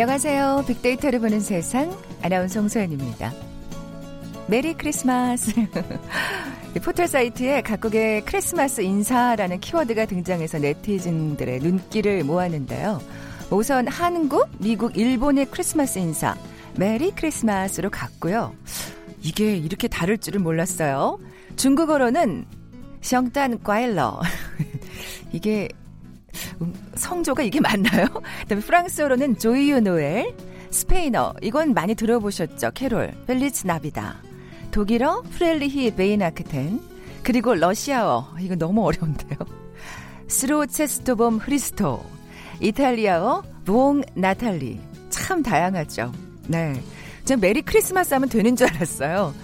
안녕하세요. 빅데이터를 보는 세상 아나운서 홍소연입니다. 메리 크리스마스. 포털 사이트에 각국의 크리스마스 인사라는 키워드가 등장해서 네티즌들의 눈길을 모았는데요. 우선 한국, 미국, 일본의 크리스마스 인사 메리 크리스마스로 같고요. 이게 이렇게 다를 줄은 몰랐어요. 중국어로는 圣诞快乐. 이게 음, 성조가 이게 맞나요? 그다음에 프랑스어로는 Joyeux Noël, 스페인어 이건 많이 들어보셨죠? 캐롤, Feliz Navidad. 독일어 Fröhliche Weihnachten 그리고 러시아어 이거 너무 어려운데요. С Рождеством Христовым 이탈리아어 Buon Natale 참 다양하죠. 네. 전 메리 크리스마스 하면 되는 줄 알았어요.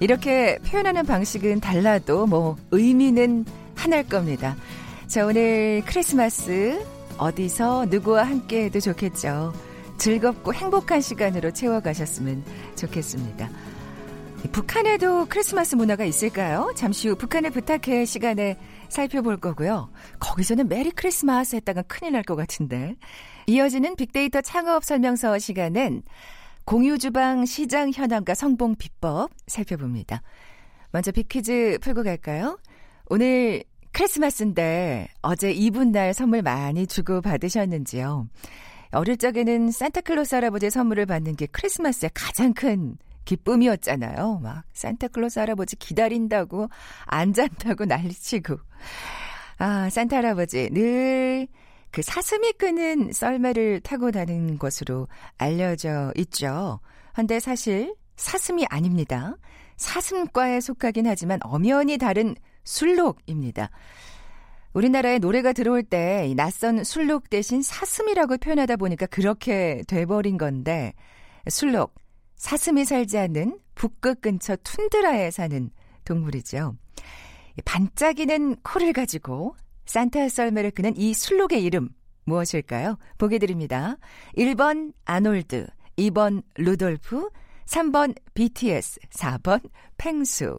이렇게 표현하는 방식은 달라도 뭐 의미는 하나일 겁니다. 자, 오늘 크리스마스 어디서 누구와 함께 해도 좋겠죠. 즐겁고 행복한 시간으로 채워가셨으면 좋겠습니다. 북한에도 크리스마스 문화가 있을까요? 잠시 후 북한에 부탁해 시간에 살펴볼 거고요. 거기서는 메리 크리스마스 했다가 큰일 날 것 같은데. 이어지는 빅데이터 창업 설명서 시간은 공유주방 시장 현황과 성공 비법 살펴봅니다. 먼저 빅퀴즈 풀고 갈까요? 오늘 크리스마스인데 어제 이분날 선물 많이 주고 받으셨는지요? 어릴 적에는 산타클로스 할아버지의 선물을 받는 게 크리스마스의 가장 큰 기쁨이었잖아요. 막 산타클로스 할아버지 기다린다고 안 잔다고 난리치고. 아, 산타 할아버지 늘 그 사슴이 끄는 썰매를 타고 다니는 것으로 알려져 있죠. 근데 사실 사슴이 아닙니다. 사슴과에 속하긴 하지만 엄연히 다른 술록입니다. 우리나라에 노래가 들어올 때 낯선 술록 대신 사슴이라고 표현하다 보니까 그렇게 돼버린 건데 술록 사슴이 살지 않는 북극 근처 툰드라에 사는 동물이죠. 반짝이는 코를 가지고 산타 썰매를 끄는 이 술록의 이름 무엇일까요? 보게 드립니다. 1번 아놀드, 2번 루돌프, 3번 BTS, 4번 펭수.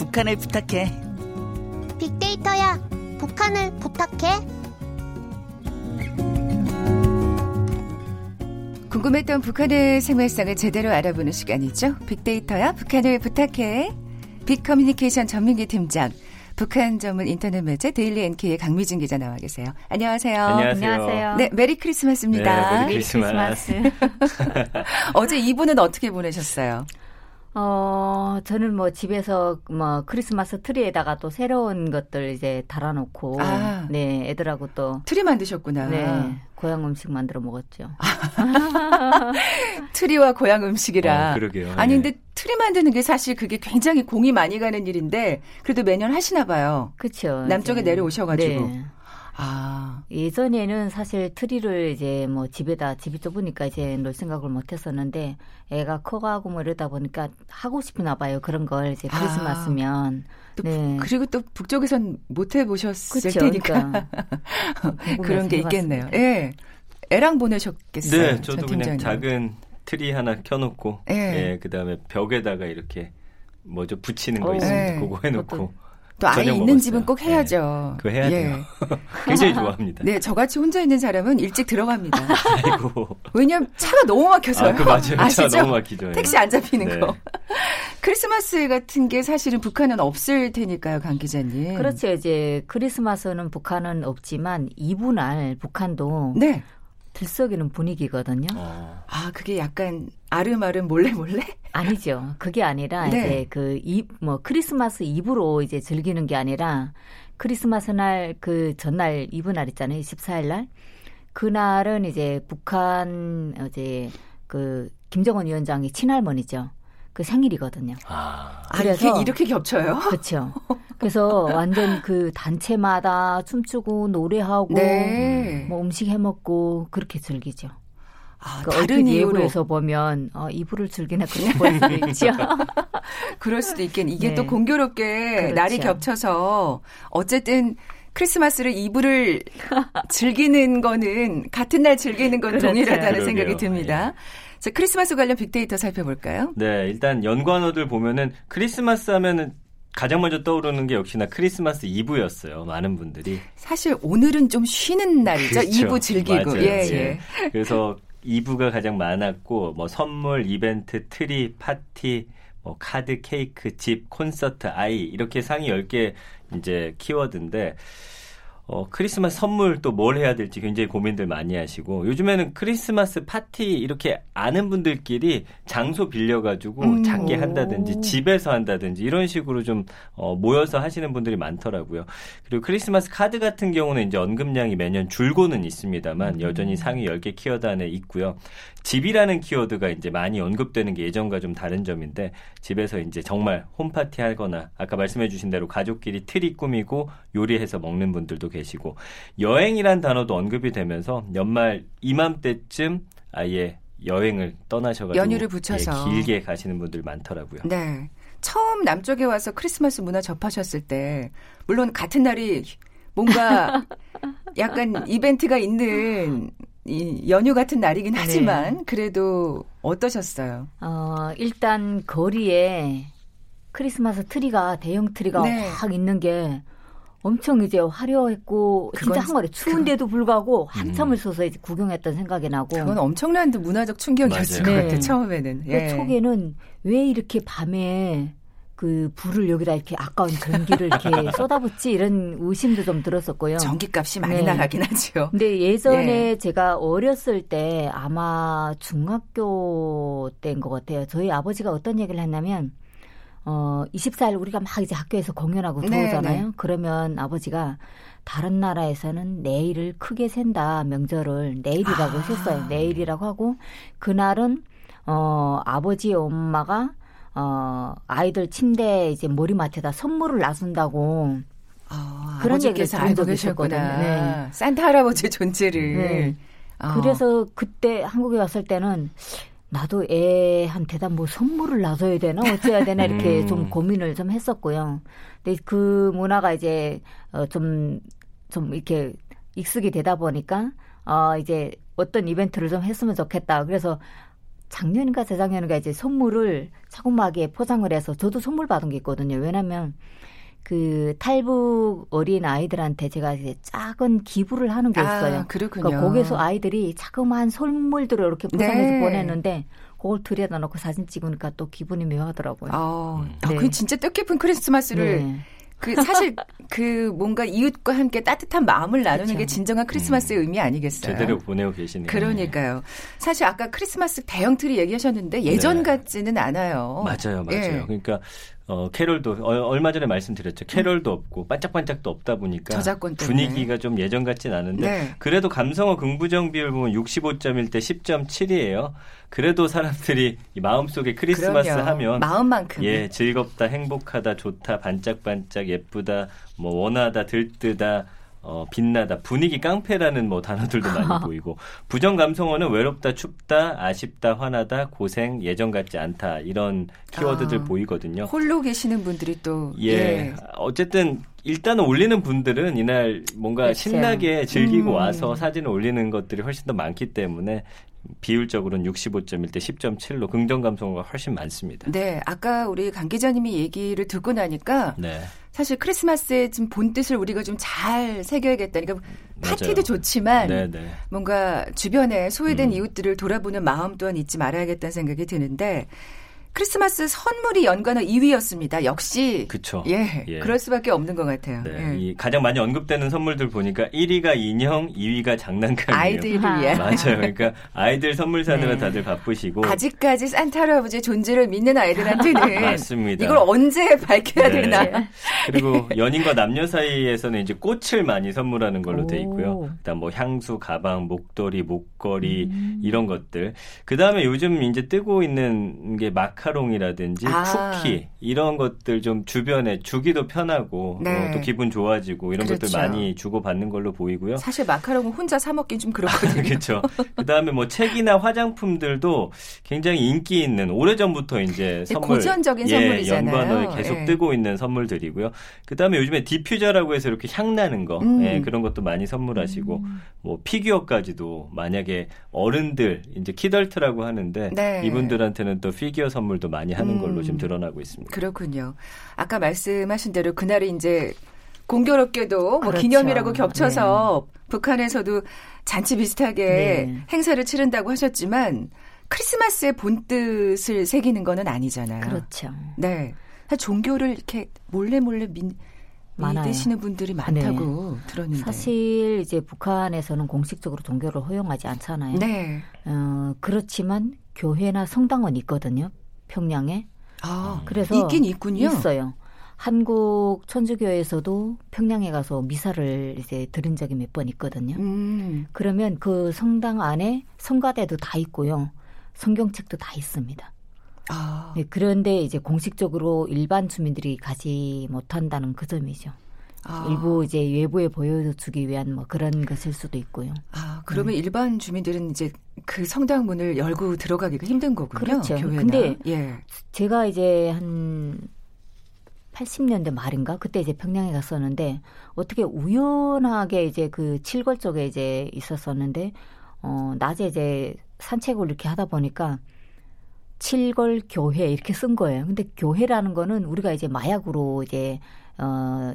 북한을 부탁해. 빅데이터야, 북한을 부탁해. 궁금했던 북한의 생활상을 제대로 알아보는 시간이죠. 빅데이터야, 북한을 부탁해. 빅커뮤니케이션 전민기 팀장, 북한 전문 인터넷 매체 데일리 NK의 강미진 기자 나와 계세요. 안녕하세요. 안녕하세요. 네, 메리 크리스마스입니다. 네, 메리 크리스마스. 어제 두 분은 어떻게 보내셨어요? 어, 저는 뭐 집에서 뭐 크리스마스 트리에다가 또 새로운 것들 이제 달아놓고, 아. 네, 애들하고 또, 트리 만드셨구나. 네, 고향 음식 만들어 먹었죠. 트리와 고향 음식이라. 어, 그러게요. 아니 네. 근데 트리 만드는 게 사실 그게 굉장히 공이 많이 가는 일인데 그래도 매년 하시나 봐요. 그렇죠. 남쪽에 이제. 내려오셔가지고. 네. 아, 예전에는 사실 트리를 이제 뭐 집에다 집이 좁으니까 이제 놓을 생각을 못 했었는데 애가 커가고 뭐 이러다 보니까 하고 싶나 봐요. 그런 걸 이제 아. 크리스마스면. 또 네. 부- 그리고 또 북쪽에선 못 해보셨을 그쵸, 테니까 그러니까. 그런 게 있겠네요. 예, 애랑 보내셨겠어요. 네, 전 저도 그냥. 작은 트리 하나 켜놓고, 예. 예, 그 다음에 벽에다가 이렇게 뭐죠 붙이는 거 어, 있으면 네. 그거 해놓고 또 아이 있는 먹었어요. 집은 꼭 해야죠. 그거 해야 돼요. 굉장히 좋아합니다. 네, 저같이 혼자 있는 사람은 일찍 들어갑니다. 아이고, 왜냐면 차가 너무 막혀서요. 아, 그 맞아요. 아시죠? 차 너무 막히죠. 예. 택시 안 잡히는 네. 거. 크리스마스 같은 게 사실은 북한은 없을 테니까요, 강 기자님. 그렇죠. 이제 크리스마스는 북한은 없지만 이분할 북한도 네. 들썩이는 분위기거든요. 어, 아, 그게 약간 아름아름 몰래 몰래? 아니죠. 그게 아니라 네. 이제 그 이 뭐 크리스마스 이브로 이제 즐기는 게 아니라 크리스마스 날 그 전날 이브 날 있잖아요. 14일 날. 그날은 이제 북한 이제 그 김정은 위원장의 친할머니죠. 그 생일이거든요. 아, 아, 그래서- 이게 이렇게 겹쳐요? 그렇죠. 그래서 완전 그 단체마다 춤추고 노래하고 네. 뭐 음식 해 먹고 그렇게 즐기죠. 아, 그 다른 이유로 예고에서 보면 어, 이불을 즐기나 그렇게 보일 수도 있죠. 그럴 수도 있겠. 이게 네. 또 공교롭게 그렇죠. 날이 겹쳐서 어쨌든 크리스마스를 이브를 즐기는 거는 같은 날 즐기는 건 그렇죠. 동일하다는 생각이 그러게요. 듭니다. 자, 크리스마스 관련 빅데이터 살펴볼까요? 네, 일단 연관어들 보면은 크리스마스 하면은 가장 먼저 떠오르는 게 역시나 크리스마스 이브였어요. 많은 분들이. 사실 오늘은 좀 쉬는 날이죠. 그렇죠. 이브 즐기고. 맞아요. 예, 예. 그래서 이브가 가장 많았고 뭐 선물, 이벤트, 트리, 파티, 뭐 카드, 케이크, 집, 콘서트, 아이 이렇게 상위 10개 이제 키워드인데 어, 크리스마스 선물 또 뭘 해야 될지 굉장히 고민들 많이 하시고 요즘에는 크리스마스 파티 이렇게 아는 분들끼리 장소 빌려가지고 음. 작게 한다든지 집에서 한다든지 이런 식으로 좀 어, 모여서 하시는 분들이 많더라고요. 그리고 크리스마스 카드 같은 경우는 이제 언급량이 매년 줄고는 있습니다만 음. 여전히 상위 10개 키워드 안에 있고요. 집이라는 키워드가 이제 많이 언급되는 게 예전과 좀 다른 점인데 집에서 이제 정말 홈파티 하거나 아까 말씀해 주신 대로 가족끼리 트리 꾸미고 요리해서 먹는 분들도 계시고 여행이란 단어도 언급이 되면서 연말 이맘때쯤 아예 여행을 떠나셔가지고 연휴를 붙여서. 예, 길게 가시는 분들 많더라고요. 네. 처음 남쪽에 와서 크리스마스 문화 접하셨을 때, 물론 같은 날이 뭔가 약간 이벤트가 있는 이 연휴 같은 날이긴 하지만, 그래도 어떠셨어요? 어, 일단 거리에 크리스마스 트리가 대형 트리가 네. 확 있는 게 엄청 이제 화려했고 그건- 진짜 길거리 추운데도 불구하고 한참을 음. 서서 이제 구경했던 생각이 나고 그건 엄청난 문화적 충격이었을 맞아요. 것 네. 같아요, 처음에는. 그 예. 초기에는 왜 이렇게 밤에 그 불을 여기다 이렇게 아까운 전기를 이렇게 쏟아붓지 이런 의심도 좀 들었었고요. 전기값이 많이 네. 나가긴 하죠. 근데 예전에 예. 제가 어렸을 때 아마 중학교 때인 것 같아요. 저희 아버지가 어떤 얘기를 했냐면 어 24일 우리가 막 이제 학교에서 공연하고 네, 들어오잖아요. 네. 그러면 아버지가 다른 나라에서는 내일을 크게 센다 명절을 내일이라고 아. 했어요. 내일이라고 하고 그날은 어 아버지의 엄마가 어 아이들 침대 이제 머리맡에다 선물을 놔준다고 아, 그런 얘기를 들은 알고 적이. 있었거든요. 네. 산타 할아버지의 존재를. 네. 아. 그래서 그때 한국에 왔을 때는 나도 애한테다 뭐 선물을 놔줘야 되나 어찌해야 되나 이렇게 음. 좀 고민을 좀 했었고요. 근데 그 문화가 이제 어좀좀 좀 이렇게 익숙이 되다 보니까 어 이제 어떤 이벤트를 좀 했으면 좋겠다. 그래서 작년인가 재작년인가 이제 선물을 자그마하게 포장을 해서 저도 선물 받은 게 있거든요. 왜냐면 그 탈북 어린 아이들한테 제가 이제 작은 기부를 하는 게 있어요. 아, 그렇군요. 그러니까 거기서 아이들이 자그마한 선물들을 이렇게 포장해서 네. 보냈는데 그걸 들여다 놓고 사진 찍으니까 또 기분이 묘하더라고요. 어, 음. 아, 네. 그 진짜 뜻깊은 크리스마스를 네. 그 사실 그 뭔가 이웃과 함께 따뜻한 마음을 나누는 그렇죠. 게 진정한 크리스마스의 의미 아니겠어요? 제대로 보내고 계시네요. 그러니까요. 사실 아까 크리스마스 대형 트리 얘기하셨는데 예전 네. 같지는 않아요. 맞아요, 맞아요. 예. 그러니까 어, 캐롤도 어, 얼마 전에 말씀드렸죠. 캐롤도 없고 반짝반짝도 없다 보니까 저작권 때문에. 분위기가 좀 예전 같진 않은데 네. 그래도 감성어 긍부정 비율 보면 65.1 대 10.7이에요. 그래도 사람들이 이 마음속에 크리스마스 그럼요. 하면 마음만큼. 예, 즐겁다, 행복하다, 좋다, 반짝반짝, 예쁘다, 뭐 원하다, 들뜨다, 어, 빛나다, 분위기 깡패라는 뭐 단어들도 많이 보이고 부정 감성어는 외롭다, 춥다, 아쉽다, 화나다, 고생, 예전 같지 않다 이런 키워드들 아. 보이거든요. 홀로 계시는 분들이 또 예. 예. 어쨌든 일단은 올리는 분들은 이날 뭔가 그렇죠. 신나게 즐기고 음. 와서 사진을 올리는 것들이 훨씬 더 많기 때문에 비율적으로는 65.1대 10.7로 긍정 감성어가 훨씬 많습니다. 네, 아까 우리 강 기자님이 얘기를 듣고 나니까 네. 사실 크리스마스의 지금 본 뜻을 우리가 좀 잘 새겨야겠다. 그러니까 파티도 맞아요. 좋지만 네, 네. 뭔가 주변에 소외된 음. 이웃들을 돌아보는 마음 또한 잊지 말아야겠다는 생각이 드는데 크리스마스 선물이 연관어 2위였습니다. 역시 그쵸. 예, 예. 그럴 수밖에 없는 것 같아요. 네, 예. 이 가장 많이 언급되는 선물들 보니까 1위가 인형, 2위가 장난감이에요. 아이들을 아. 위한 맞아요. 그러니까 아이들 선물 사느라 네. 다들 바쁘시고 아직까지 산타 할아버지의 존재를 믿는 아이들한테는 맞습니다. 이걸 언제 밝혀야 네. 되나? 그리고 연인과 남녀 사이에서는 이제 꽃을 많이 선물하는 걸로 돼 있고요. 오. 그다음 뭐 향수, 가방, 목도리, 목걸이 음. 이런 것들. 그다음에 요즘 이제 뜨고 있는 게 마 카롱이라든지 아. 쿠키 이런 것들 좀 주변에 주기도 편하고 네. 어, 또 기분 좋아지고 이런 그렇죠. 것들 많이 주고 받는 걸로 보이고요. 사실 마카롱은 혼자 사 먹긴 좀 그렇거든요. 그렇죠. 그다음에 뭐 책이나 화장품들도 굉장히 인기 있는 오래전부터 이제 선물 네, 고전적인 선물이잖아요. 연관어에 계속 예. 뜨고 있는 선물들이고요. 그다음에 요즘에 디퓨저라고 해서 이렇게 향 나는 거 음. 예, 그런 것도 많이 선물하시고 뭐 피규어까지도 만약에 어른들 이제 키덜트라고 하는데 네. 이분들한테는 또 피규어 선물 도 많이 하는 음. 걸로 지금 드러나고 있습니다. 그렇군요. 아까 말씀하신 대로 그날이 이제 공교롭게도 뭐 그렇죠. 기념이라고 겹쳐서 북한에서도 잔치 비슷하게 네. 행사를 치른다고 하셨지만 크리스마스의 본 뜻을 새기는 거는 아니잖아요. 그렇죠. 네. 종교를 이렇게 몰래 몰래 믿, 많아요. 믿으시는 분들이 많다고 들었는데. 사실 이제 북한에서는 공식적으로 종교를 허용하지 않잖아요. 네. 어, 그렇지만 교회나 성당은 있거든요. 평양에. 아, 그래서 있긴 있군요. 있어요. 한국 천주교에서도 평양에 가서 미사를 이제 들은 적이 몇 번 있거든요. 음. 그러면 그 성당 안에 성가대도 다 있고요. 성경책도 다 있습니다. 아, 네, 그런데 이제 공식적으로 일반 주민들이 가지 못한다는 그 점이죠. 아. 일부 이제 외부에 보여주기 위한 뭐 그런 것일 수도 있고요. 아, 그러면 음. 일반 주민들은 이제 그 성당 문을 열고 들어가기가 힘든 거군요. 그렇죠. 교회나. 근데 예. 제가 이제 한 80년대 말인가 그때 이제 평양에 갔었는데 어떻게 우연하게 이제 그 칠걸 쪽에 이제 있었었는데 어 낮에 이제 산책을 이렇게 하다 보니까 칠걸 교회 이렇게 쓴 거예요. 근데 교회라는 거는 우리가 이제 마약으로 이제 어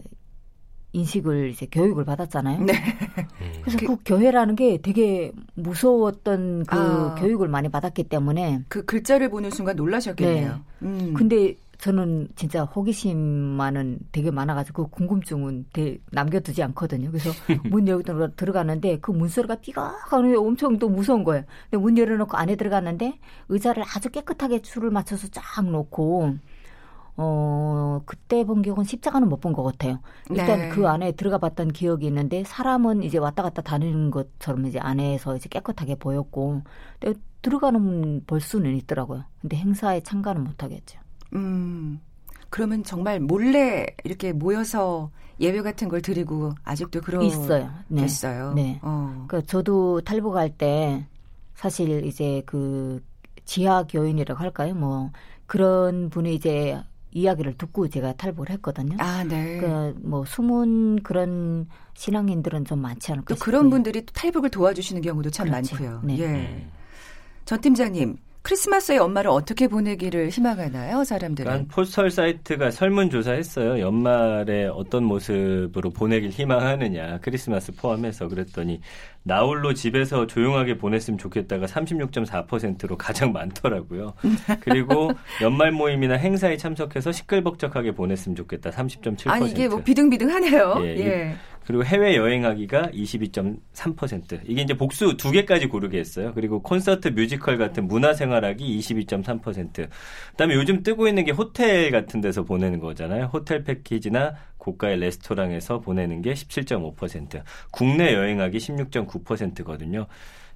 인식을 이제 교육을 받았잖아요. 네. 그래서 그- 그, 교회라는 게 되게 무서웠던 그 아. 교육을 많이 받았기 때문에 그 글자를 보는 순간 놀라셨겠네요. 음. 근데 저는 진짜 호기심만은 되게 많아가지고 그 궁금증은 되- 남겨두지 않거든요. 그래서 문 열고 들어가- 들어가는데 그 문소리가 삐걱하는 게 엄청 또 무서운 거예요. 근데 문 열어놓고 안에 들어갔는데 의자를 아주 깨끗하게 줄을 맞춰서 쫙 놓고 어 그때 본 기억은 십자가는 못 본 것 같아요. 일단 네. 그 안에 들어가 봤던 기억이 있는데 사람은 이제 왔다 갔다 다니는 것처럼 이제 안에서 이제 깨끗하게 보였고 들어가는 볼 수는 있더라고요. 근데 행사에 참가는 못 하겠죠. 음. 그러면 정말 몰래 이렇게 모여서 예배 같은 걸 드리고 아직도 그러 있어요. 네. 겠어요. 네. 어. 그 저도 탈북할 때 사실 이제 그 지하 교인이라고 할까요? 뭐 그런 분이 이제 이야기를 듣고 제가 탈북을 했거든요. 아, 네. 그뭐 숨은 그런 신앙인들은 좀 많지 않을까 또 싶고요. 그런 분들이 또 탈북을 도와주시는 경우도 참 그렇죠. 많고요. 네. 예. 음. 전 팀장님, 크리스마스에 연말을 어떻게 보내기를 희망하나요, 사람들은? 그러니까 포스털 사이트가 설문조사했어요. 연말에 어떤 모습으로 보내길 희망하느냐. 크리스마스 포함해서 그랬더니 나홀로 집에서 조용하게 보냈으면 좋겠다가 36.4%로 가장 많더라고요. 그리고 연말 모임이나 행사에 참석해서 시끌벅적하게 보냈으면 좋겠다. 30.7%. 아니 이게 뭐 비등비등하네요. 예, 예. 그리고 해외 여행하기가 22.3%. 이게 이제 복수 두 개까지 고르게 했어요. 그리고 콘서트, 뮤지컬 같은 문화 생활하기 22.3%. 그다음에 요즘 뜨고 있는 게 호텔 같은 데서 보내는 거잖아요. 호텔 패키지나 고가의 레스토랑에서 보내는 게 17.5%. 국내 여행하기 16.9%거든요.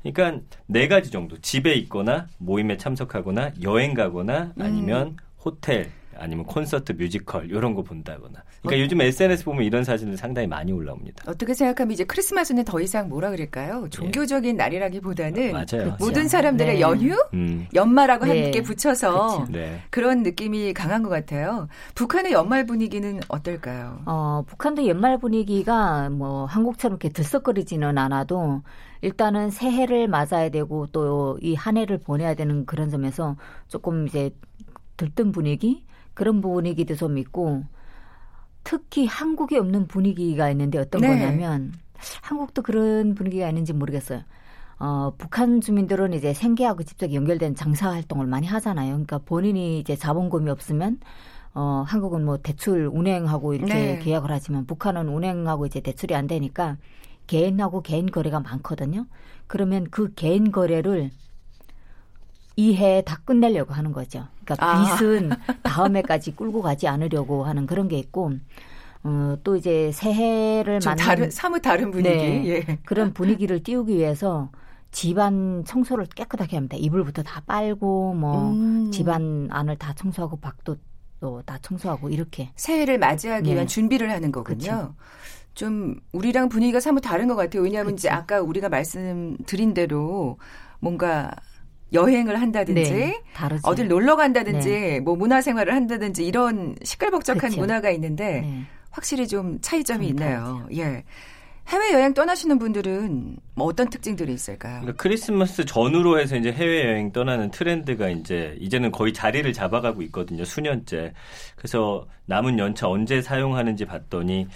그러니까 네 가지 정도. 집에 있거나 모임에 참석하거나 여행 가거나 아니면 호텔 아니면 콘서트, 뮤지컬 이런 거 본다거나. 그러니까 요즘 SNS 보면 이런 사진들 상당히 많이 올라옵니다. 어떻게 생각하면 이제 크리스마스는 더 이상 뭐라 그럴까요? 종교적인 날이라기보다는 예. 맞아요. 그 모든 사람들의 네. 연휴, 음. 연말하고 네. 함께 붙여서. 네. 그런 느낌이 강한 것 같아요. 북한의 연말 분위기는 어떨까요? 어, 북한도 연말 분위기가 뭐 한국처럼 이렇게 들썩거리지는 않아도 일단은 새해를 맞아야 되고 또 이 한 해를 보내야 되는 그런 점에서 조금 이제 들뜬 분위기 그런 분위기도 좀 있고 특히 한국에 없는 분위기가 있는데 어떤 네. 거냐면 한국도 그런 분위기가 있는지 모르겠어요. 어, 북한 주민들은 이제 생계하고 직접 연결된 장사 활동을 많이 하잖아요. 그러니까 본인이 이제 자본금이 없으면 어, 한국은 뭐 대출 운행하고 이렇게 네. 계약을 하지만 북한은 운행하고 이제 대출이 안 되니까 개인하고 개인 거래가 많거든요. 그러면 그 개인 거래를 이해 다 끝내려고 하는 거죠. 그러니까 아. 빚은 다음 해까지 끌고 가지 않으려고 하는 그런 게 있고, 어, 또 이제 새해를 좀 맞는 다른 사뭇 다른 분위기. 네. 예. 그런 분위기를 띄우기 위해서 집안 청소를 깨끗하게 합니다. 이불부터 다 빨고 뭐 음. 집안 안을 다 청소하고 밖도 또 다 청소하고 이렇게. 새해를 맞이하기 네. 위한 준비를 하는 거군요. 그쵸. 좀 우리랑 분위기가 사뭇 다른 것 같아요. 왜냐하면 이제 아까 우리가 말씀드린 대로 뭔가 여행을 한다든지 네. 어딜 놀러 간다든지 뭐 문화 생활을 한다든지 이런 시끌벅적한 그쵸. 문화가 있는데 네. 확실히 좀 차이점이 좀 있네요. 예. 해외 여행 떠나시는 분들은 뭐 어떤 특징들이 있을까요? 그러니까 크리스마스 전후로 해서 이제 해외 여행 떠나는 트렌드가 이제 이제는 거의 자리를 잡아가고 있거든요. 수년째. 그래서 남은 연차 언제 사용하는지 봤더니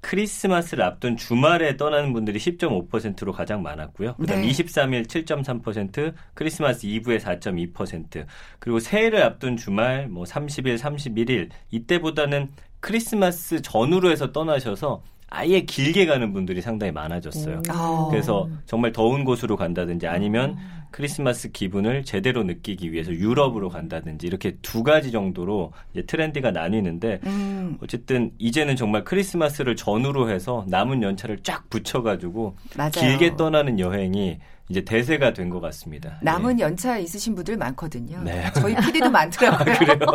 크리스마스를 앞둔 주말에 떠나는 분들이 10.5%로 가장 많았고요. 그다음 네. 23일 7.3%, 크리스마스 이브에 4.2%, 그리고 새해를 앞둔 주말 뭐 30일, 31일 이때보다는 크리스마스 전후로 해서 떠나셔서 아예 길게 가는 분들이 상당히 많아졌어요. 아. 그래서 정말 더운 곳으로 간다든지 아니면 크리스마스 기분을 제대로 느끼기 위해서 유럽으로 간다든지 이렇게 두 가지 정도로 이제 트렌드가 나뉘는데 음, 어쨌든 이제는 정말 크리스마스를 전후로 해서 남은 연차를 쫙 붙여가지고 맞아요. 길게 떠나는 여행이 이제 대세가 된 것 같습니다. 남은 예. 연차 있으신 분들 많거든요. 네. 저희 PD도 많더라고요. 그러니까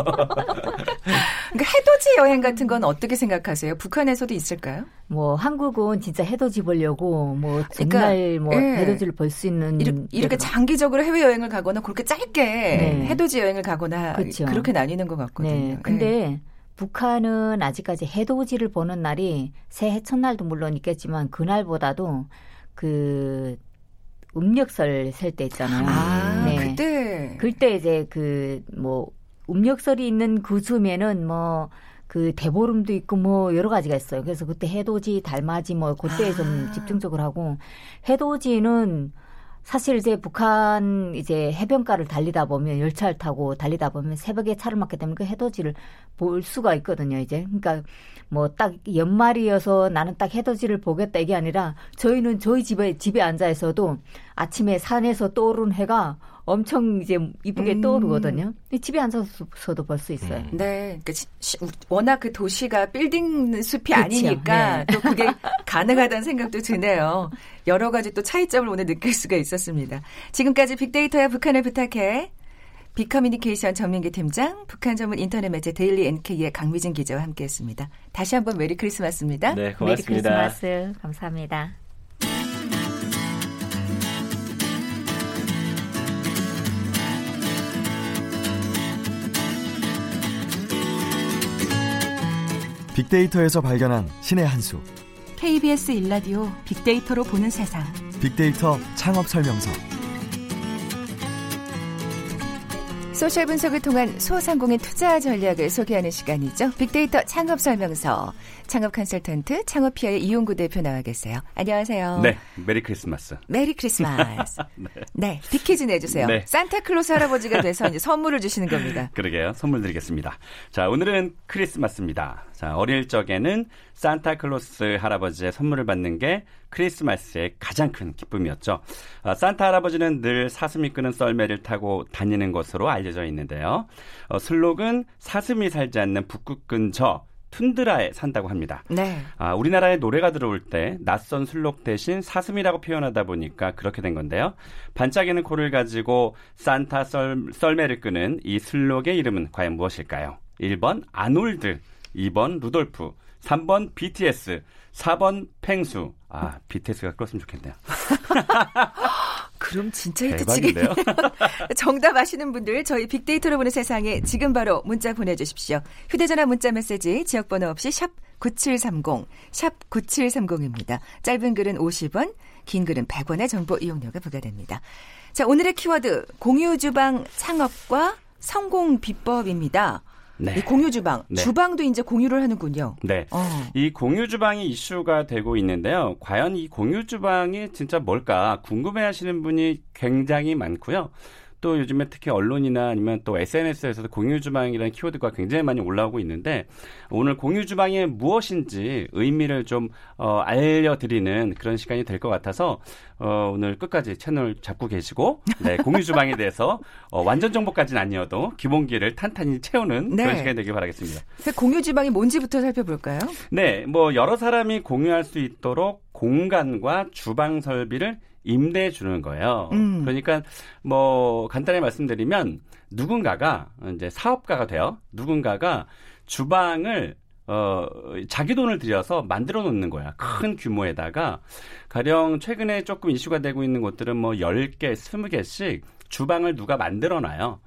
해돋이 여행 같은 건 어떻게 생각하세요? 북한에서도 있을까요? 뭐 한국은 진짜 해돋이 보려고 뭐 그러니까, 정말 뭐 예. 해돋이를 볼 수 있는 이렇게, 이렇게 장기적으로 해외 여행을 가거나 그렇게 짧게 네. 해돋이 여행을 가거나 그쵸. 그렇게 나뉘는 것 같거든요. 네. 근데 북한은 아직까지 해돋이를 보는 날이 새해 첫날도 물론 있겠지만 그날보다도 그 음력설 셀 때 있잖아요. 아, 네. 그때 그때 이제 그 뭐 음력설이 있는 그 즈음에는 뭐 그 대보름도 있고 뭐 여러 가지가 있어요. 그래서 그때 해돋이, 달맞이 뭐 그때에 아. 좀 집중적으로 하고 해돋이는 사실 이제 북한 이제 해변가를 달리다 보면 열차를 타고 달리다 보면 새벽에 차를 막게 되면 그 해돋이를 볼 수가 있거든요. 이제 그러니까 뭐 딱 연말이어서 나는 딱 해돋이를 보겠다 이게 아니라 저희는 저희 집에 집에 앉아 있어도 아침에 산에서 떠오르는 해가 엄청 이제 이쁘게 음. 떠오르거든요. 집에 앉아서도 볼 수 있어요. 음. 네, 그러니까 시- 워낙 그 도시가 빌딩 숲이 그쵸. 아니니까 네. 또 그게 가능하다는 생각도 드네요. 여러 가지 또 차이점을 오늘 느낄 수가 있었습니다. 지금까지 빅데이터야 북한을 부탁해. 빅커뮤니케이션 전민기 팀장, 북한 전문 인터넷 매체 데일리 NK의 강미진 기자와 함께했습니다. 다시 한번 메리 크리스마스입니다. 네, 메리 고맙습니다. 크리스마스. 감사합니다. 빅데이터에서 발견한 신의 한 수. KBS 일라디오 빅데이터로 보는 세상. 빅데이터 창업 설명서. 소셜 분석을 통한 소상공인 투자 전략을 소개하는 시간이죠. 빅데이터 창업 설명서. 창업 컨설턴트 창업피아의 이용구 대표 나와 계세요. 안녕하세요. 네, 메리 크리스마스. 메리 크리스마스. 네. 빅퀴즈 내주세요. 네. 산타클로스 할아버지가 돼서 이제 선물을 주시는 겁니다. 그러게요. 선물 드리겠습니다. 자, 오늘은 크리스마스입니다. 자, 어릴 적에는 산타클로스 할아버지의 선물을 받는 게 크리스마스의 가장 큰 기쁨이었죠. 아, 산타 할아버지는 늘 사슴이 끄는 썰매를 타고 다니는 것으로 알려져 있는데요. 어, 슬록은 사슴이 살지 않는 북극 근처 툰드라에 산다고 합니다. 네. 아, 우리나라에 노래가 들어올 때 낯선 술록 대신 사슴이라고 표현하다 보니까 그렇게 된 건데요. 반짝이는 코를 가지고 산타 썰, 썰매를 끄는 이 술록의 이름은 과연 무엇일까요? 1번 아놀드, 2번 루돌프, 3번 BTS, 4번 팽수. 아, BTS가 끌었으면 좋겠네요. 그럼 진짜 히트치겠네요. 정답 아시는 분들 저희 빅데이터로 보는 세상에 지금 바로 문자 보내주십시오. 휴대전화 문자 메시지 지역번호 없이 샵 9730, 샵 9730입니다. 짧은 글은 50원, 긴 글은 100원의 정보 이용료가 부과됩니다. 자, 오늘의 키워드 공유주방 창업과 성공 비법입니다. 네. 이 공유 주방, 네. 주방도 이제 공유를 하는군요. 네. 어. 이 공유 주방이 이슈가 되고 있는데요. 과연 이 공유 주방이 진짜 뭘까 궁금해 하시는 분이 굉장히 많고요. 또 요즘에 특히 언론이나 아니면 또 SNS에서도 공유 주방이라는 키워드가 굉장히 많이 올라오고 있는데 오늘 공유 주방이 무엇인지 의미를 좀 어, 알려드리는 그런 시간이 될 것 같아서 어, 오늘 끝까지 채널 잡고 계시고 네, 공유 주방에 대해서 어, 완전 정보까지는 아니어도 기본기를 탄탄히 채우는 네. 그런 시간이 되길 바라겠습니다. 그래서 공유 주방이 뭔지부터 살펴볼까요? 네, 뭐 여러 사람이 공유할 수 있도록 공간과 주방 설비를 임대해 주는 거예요. 음. 그러니까 뭐 간단히 말씀드리면 누군가가 이제 사업가가 돼요. 누군가가 주방을 어, 자기 돈을 들여서 만들어 놓는 거야. 큰 규모에다가. 가령 최근에 조금 이슈가 되고 있는 곳들은 뭐 10개, 20개씩 주방을 누가 만들어 놔요.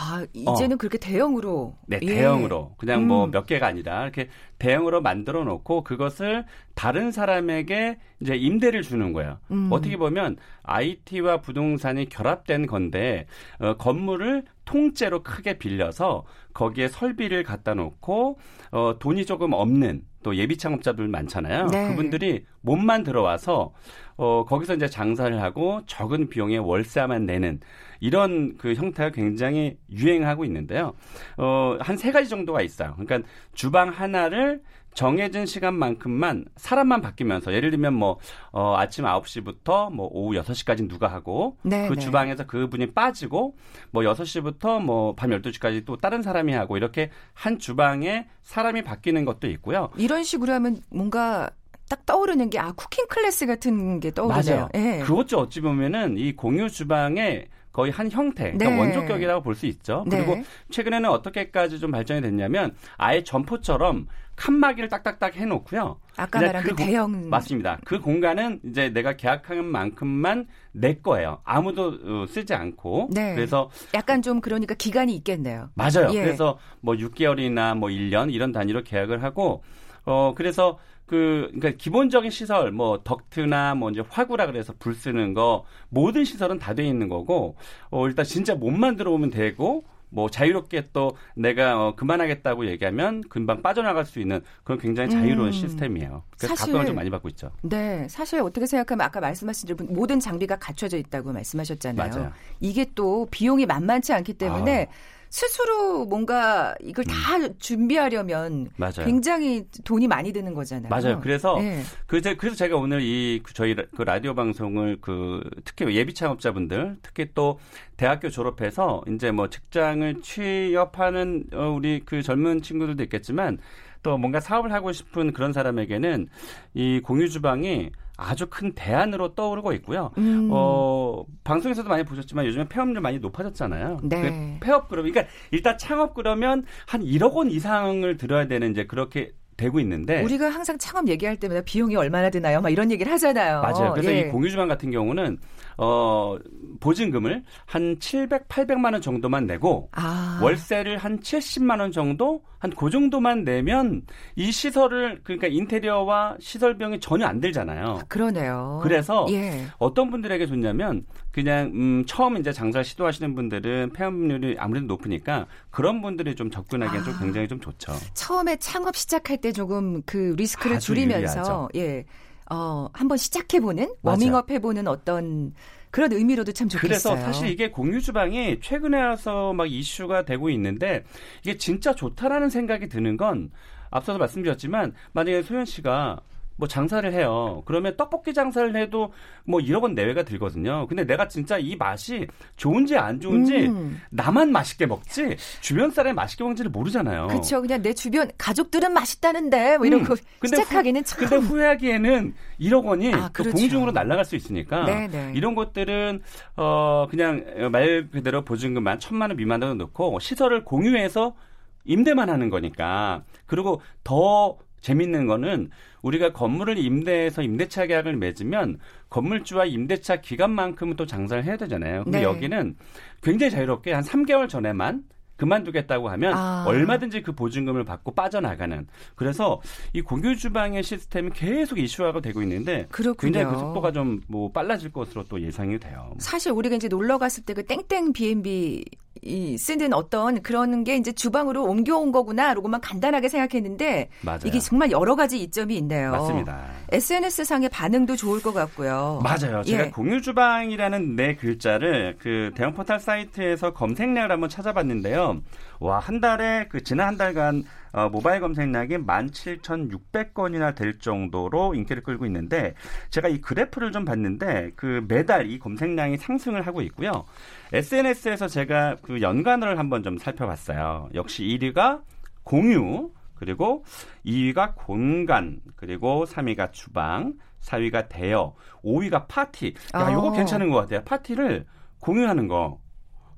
아, 이제는 그렇게 대형으로. 네, 예. 대형으로. 그냥 뭐 음. 몇 개가 아니라 이렇게 대형으로 만들어 놓고 그것을 다른 사람에게 이제 임대를 주는 거예요. 음. 어떻게 보면 IT와 부동산이 결합된 건데 어, 건물을 통째로 크게 빌려서 거기에 설비를 갖다 놓고 어, 돈이 조금 없는 또 예비 창업자들 많잖아요. 네. 그분들이 몸만 들어와서 어, 거기서 이제 장사를 하고 적은 비용에 월세만 내는 이런 그 형태가 굉장히 유행하고 있는데요. 어, 한 세 가지 정도가 있어요. 그러니까 주방 하나를 정해진 시간만큼만 사람만 바뀌면서 예를 들면 뭐 어, 아침 9시부터 뭐 오후 6시까지 누가 하고 네, 그 네. 주방에서 그분이 빠지고 뭐 6시부터 뭐 밤 12시까지 또 다른 사람이 하고 이렇게 한 주방에 사람이 바뀌는 것도 있고요. 이런 식으로 하면 뭔가 딱 떠오르는 게 아 쿠킹 클래스 같은 게 떠오르네요. 맞아요. 예. 그것도 어찌 보면은 이 공유 주방의 거의 한 형태, 그러니까 네. 원조격이라고 볼 수 있죠. 네. 그리고 최근에는 어떻게까지 좀 발전이 됐냐면 아예 점포처럼 칸막이를 딱딱딱 해놓고요. 아까 말한 그 공- 대형 맞습니다. 그 공간은 이제 내가 계약한 만큼만 내 거예요. 아무도 어, 쓰지 않고. 네. 그래서 약간 좀 그러니까 기간이 있겠네요. 맞아요. 예. 그래서 뭐 6개월이나 뭐 1년 이런 단위로 계약을 하고 어 그래서 그 그러니까 기본적인 시설 뭐 덕트나 뭐 이제 화구라 그래서 불 쓰는 거 모든 시설은 다 돼 있는 거고 어 일단 진짜 몸만 들어 오면 되고 뭐 자유롭게 또 내가 어, 그만하겠다고 얘기하면 금방 빠져나갈 수 있는 그런 굉장히 자유로운 음. 시스템이에요. 그래서 사실- 각광을 좀 많이 받고 있죠. 네, 사실 어떻게 생각하면 아까 말씀하신 대로 모든 장비가 갖춰져 있다고 말씀하셨잖아요. 맞아요. 이게 또 비용이 만만치 않기 때문에 아. 스스로 뭔가 이걸 다 준비하려면 맞아요. 굉장히 돈이 많이 드는 거잖아요. 맞아요. 그래서 네. 그래서 그래서 제가 오늘 이 저희 라- 그 라디오 방송을 그 특히 예비 창업자분들 특히 또 대학교 졸업해서 이제 뭐 직장을 취업하는 어, 우리 그 젊은 친구들도 있겠지만 또 뭔가 사업을 하고 싶은 그런 사람에게는 이 공유 주방이 아주 큰 대안으로 떠오르고 있고요. 음. 어, 방송에서도 많이 보셨지만 요즘에 폐업률 많이 높아졌잖아요. 네. 그 폐업 그러면 그러니까 일단 창업 그러면 한 1억 원 이상을 들어야 되는 이제 그렇게 되고 있는데 우리가 항상 창업 얘기할 때마다 비용이 얼마나 드나요? 막 이런 얘기를 하잖아요. 맞아요. 그래서 예. 이 공유주방 같은 경우는 어 보증금을 한 700, 800만 원 정도만 내고 아. 월세를 한 70만 원 정도 한 그 정도만 내면 이 시설을 그러니까 인테리어와 시설 비용이 전혀 안 들잖아요. 그러네요. 그래서 예. 어떤 분들에게 좋냐면 그냥 음 처음 이제 장사 시도하시는 분들은 폐업률이 아무래도 높으니까 그런 분들이 좀 접근하기엔 좀 아. 굉장히 좀 좋죠. 처음에 창업 시작할 때 조금 그 리스크를 줄이면서 유리하죠. 예. 어, 한번 시작해 보는 워밍업 해 보는 어떤 그런 의미로도 참 좋겠어요. 그래서 사실 이게 공유 주방이 최근에 와서 막 이슈가 되고 있는데 이게 진짜 좋다라는 생각이 드는 건 앞서서 말씀드렸지만 만약에 소연 씨가 뭐 장사를 해요. 그러면 떡볶이 장사를 해도 뭐 1억 원 내외가 들거든요. 근데 내가 진짜 이 맛이 좋은지 안 좋은지 음. 나만 맛있게 먹지 주변 사람이 맛있게 먹는지를 모르잖아요. 그렇죠. 그냥 내 주변 가족들은 맛있다는데 뭐 이런 음. 거 근데 시작하기는 후, 참 근데 후회하기에는 1억 원이 아, 또 그렇죠. 공중으로 날아갈 수 있으니까 네네. 이런 것들은 어 그냥 말 그대로 보증금만 천만 원 미만으로 넣고 시설을 공유해서 임대만 하는 거니까 그리고 더 재밌는 거는 우리가 건물을 임대해서 임대차 계약을 맺으면 건물주와 임대차 기간만큼은 또 장사를 해야 되잖아요. 근데 네. 여기는 굉장히 자유롭게 한 3개월 전에만 그만두겠다고 하면 아. 얼마든지 그 보증금을 받고 빠져나가는 그래서 이 공유 주방의 시스템이 계속 이슈화가 되고 있는데 그렇군요. 굉장히 그 속도가 좀 뭐 빨라질 것으로 또 예상이 돼요. 사실 우리가 이제 놀러 갔을 때 그 땡땡 B&B 이 쓰는 어떤 그런 게 이제 주방으로 옮겨온 거구나라고만 간단하게 생각했는데 맞아요. 이게 정말 여러 가지 이점이 있네요. 맞습니다. SNS 상의 반응도 좋을 것 같고요. 맞아요. 제가 예. 공유 주방이라는 네 글자를 그 대형 포털 사이트에서 검색량을 한번 찾아봤는데요. 와, 한 달에 그 지난 한 달간 어, 모바일 검색량이 17,600건이나 될 정도로 인기를 끌고 있는데 제가 이 그래프를 좀 봤는데 그 매달 이 검색량이 상승을 하고 있고요. SNS에서 제가 그 연관어를 한번 좀 살펴봤어요. 역시 1위가 공유, 그리고 2위가 공간, 그리고 3위가 주방, 4위가 대여, 5위가 파티. 야, 어. 요거 괜찮은 것 같아요. 파티를 공유하는 거.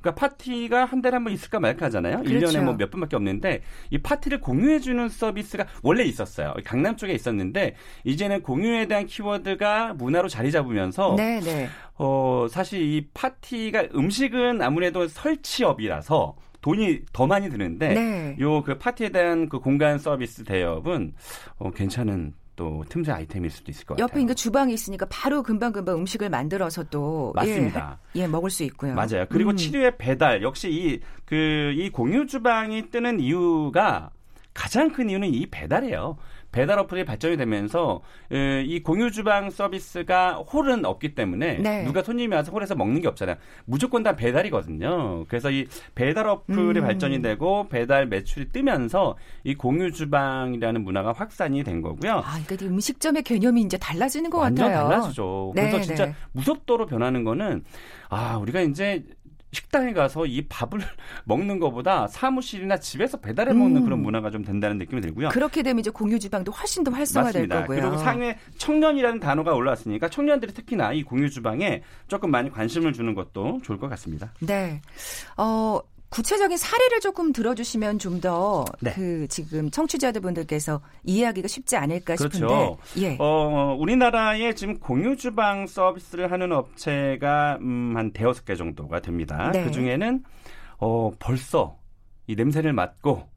그러니까 파티가 한 달에 한 번 있을까 말까 하잖아요. 일 그렇죠. 1년에 뭐 몇 번밖에 없는데 이 파티를 공유해 주는 서비스가 원래 있었어요. 강남 쪽에 있었는데 이제는 공유에 대한 키워드가 문화로 자리 잡으면서 네, 네. 어, 사실 이 파티가 음식은 아무래도 설치업이라서 돈이 더 많이 드는데 네. 요그 파티에 대한 그 공간 서비스 대업은 어, 괜찮은 또 틈새 아이템일 수도 있을 것 같아요. 옆에 이제 주방이 있으니까 바로 금방금방 음식을 만들어서 또 맞습니다. 예, 예, 먹을 수 있고요. 맞아요. 그리고 음. 7위의 배달 역시 이그 이 공유 주방이 뜨는 이유가 가장 큰 이유는 이 배달이에요. 배달 어플이 발전이 되면서 에, 이 공유 주방 서비스가 홀은 없기 때문에 네. 누가 손님이 와서 홀에서 먹는 게 없잖아요. 무조건 다 배달이거든요. 그래서 이 배달 어플이 음. 발전이 되고 배달 매출이 뜨면서 이 공유 주방이라는 문화가 확산이 된 거고요. 아, 그러니까 이 음식점의 개념이 이제 달라지는 것 완전 같아요. 달라지죠. 네, 그래서 진짜 네. 무섭도로 변하는 거는 아 우리가 이제 식당에 가서 이 밥을 먹는 것보다 사무실이나 집에서 배달해 먹는 음. 그런 문화가 좀 된다는 느낌이 들고요. 그렇게 되면 이제 공유 주방도 훨씬 더 활성화될. 거고요. 그리고 상에 청년이라는 단어가 올라왔으니까 청년들이 특히나 이 공유 주방에 조금 많이 관심을 주는 것도 좋을 것 같습니다. 네. 어, 구체적인 사례를 조금 들어주시면 좀더 네. 그 지금 청취자분들께서 이해하기가 쉽지 않을까 그렇죠. 싶은데. 예. 어, 우리나라에 지금 공유 주방 서비스를 하는 업체가 음, 한 대여섯 개 정도가 됩니다. 네. 그 중에는 어, 벌써 이 냄새를 맡고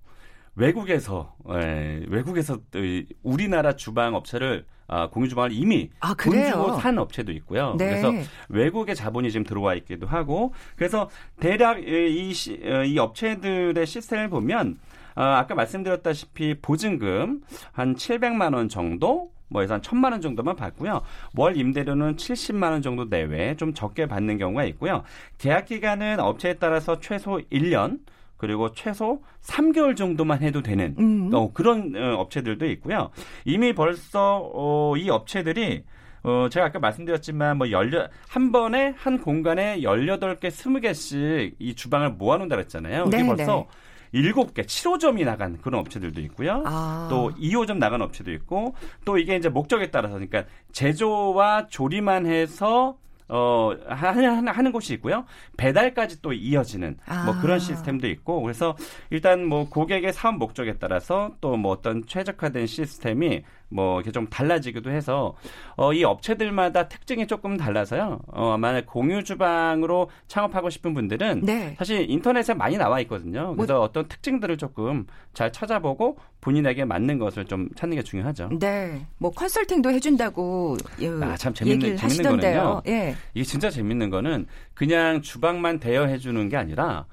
외국에서 예, 외국에서 이 우리나라 주방 업체를 아, 공유 주방을 이미 아? 주고 산 업체도 있고요. 네. 그래서 외국의 자본이 지금 들어와 있기도 하고 그래서 대략 이, 이, 시- 어, 이 업체들의 시스템을 보면 어, 아까 말씀드렸다시피 보증금 한 700만 원 정도 뭐 해서 한 1000만 원 정도만 받고요. 월 임대료는 70만 원 정도 내외 좀 적게 받는 경우가 있고요. 계약 기간은 업체에 따라서 최소 1년 그리고 최소 3개월 정도만 해도 되는 음. 어, 그런 어, 업체들도 있고요. 이미 벌써 어, 이 업체들이 어, 제가 아까 말씀드렸지만 뭐 열려 한 번에 한 공간에 18개, 20개씩 이 주방을 모아 놓는다 그랬잖아요. 이게 네, 벌써 일곱 개 7호점이 나간 그런 업체들도 있고요. 아. 또 2호점 나간 업체도 있고 또 이게 이제 목적에 따라서 그러니까 제조와 조리만 해서 어 하는 하는 곳이 있고요. 배달까지 또 이어지는 뭐 아. 그런 시스템도 있고 그래서 일단 뭐 고객의 사업 목적에 따라서 또 뭐 어떤 최적화된 시스템이 뭐 이렇게 좀 달라지기도 해서 어 이 업체들마다 특징이 조금 달라서요. 어 만약 공유 주방으로 창업하고 싶은 분들은 네. 사실 인터넷에 많이 나와 있거든요. 그래서 어떤 특징들을 조금 잘 찾아보고 본인에게 맞는 것을 좀 찾는 게 중요하죠. 네. 뭐 컨설팅도 해준다고 예, 아, 참 재밌는- 재밌는 하시던데요. 거는요. 예. 이게 진짜 재밌는 거는 그냥 주방만 대여해 주는 게 아니라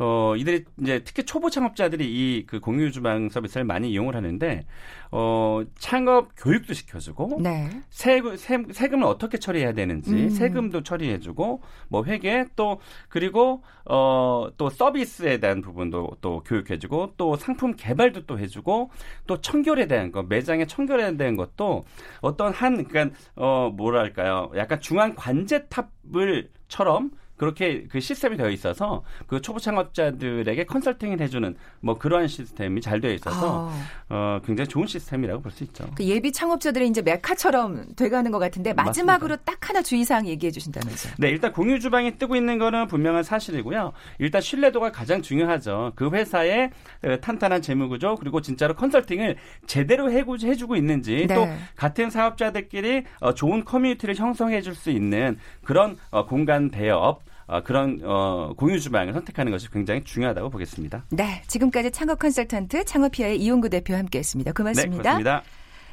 어, 이들이 이제 특히 초보 창업자들이 이 그 공유 주방 서비스를 많이 이용을 하는데 어, 창업 교육도 시켜주고 네. 세금, 세, 세금을 어떻게 처리해야 되는지 음. 세금도 처리해주고 뭐 회계 또 그리고 어 또 서비스에 대한 부분도 또 교육해주고 또 상품 개발도 또 해주고 또 청결에 대한 거 매장의 청결에 대한 것도 어떤 한 그러니까 어 뭐랄까요 약간 중앙 관제탑을 처럼 그렇게 그 시스템이 되어 있어서 그 초보 창업자들에게 컨설팅을 해주는 뭐 그러한 시스템이 잘 되어 있어서 아, 어 굉장히 좋은 시스템이라고 볼 수 있죠. 그 예비 창업자들의 이제 메카처럼 돼가는 것 같은데 마지막으로 딱 하나 주의사항 얘기해 주신다면서요. 네, 일단 공유 주방이 뜨고 있는 거는 분명한 사실이고요. 일단 신뢰도가 가장 중요하죠. 그 회사의 어, 탄탄한 재무 구조 그리고 진짜로 컨설팅을 제대로 해주고 있는지 네. 또 같은 사업자들끼리 어, 좋은 커뮤니티를 형성해 줄 수 있는 그런 어, 공간 대업 어, 그런 어, 공유 주방을 선택하는 것이 굉장히 중요하다고 보겠습니다. 네. 지금까지 창업 컨설턴트 창업피아의 이용구 대표 함께했습니다. 네, 고맙습니다. 고맙습니다.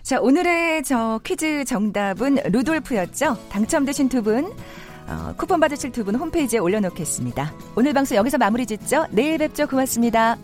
자, 오늘의 저 퀴즈 정답은 루돌프였죠. 당첨되신 두 분, 어, 쿠폰 받으실 두 분 홈페이지에 올려놓겠습니다. 오늘 방송 여기서 마무리 짓죠. 내일 뵙죠. 고맙습니다.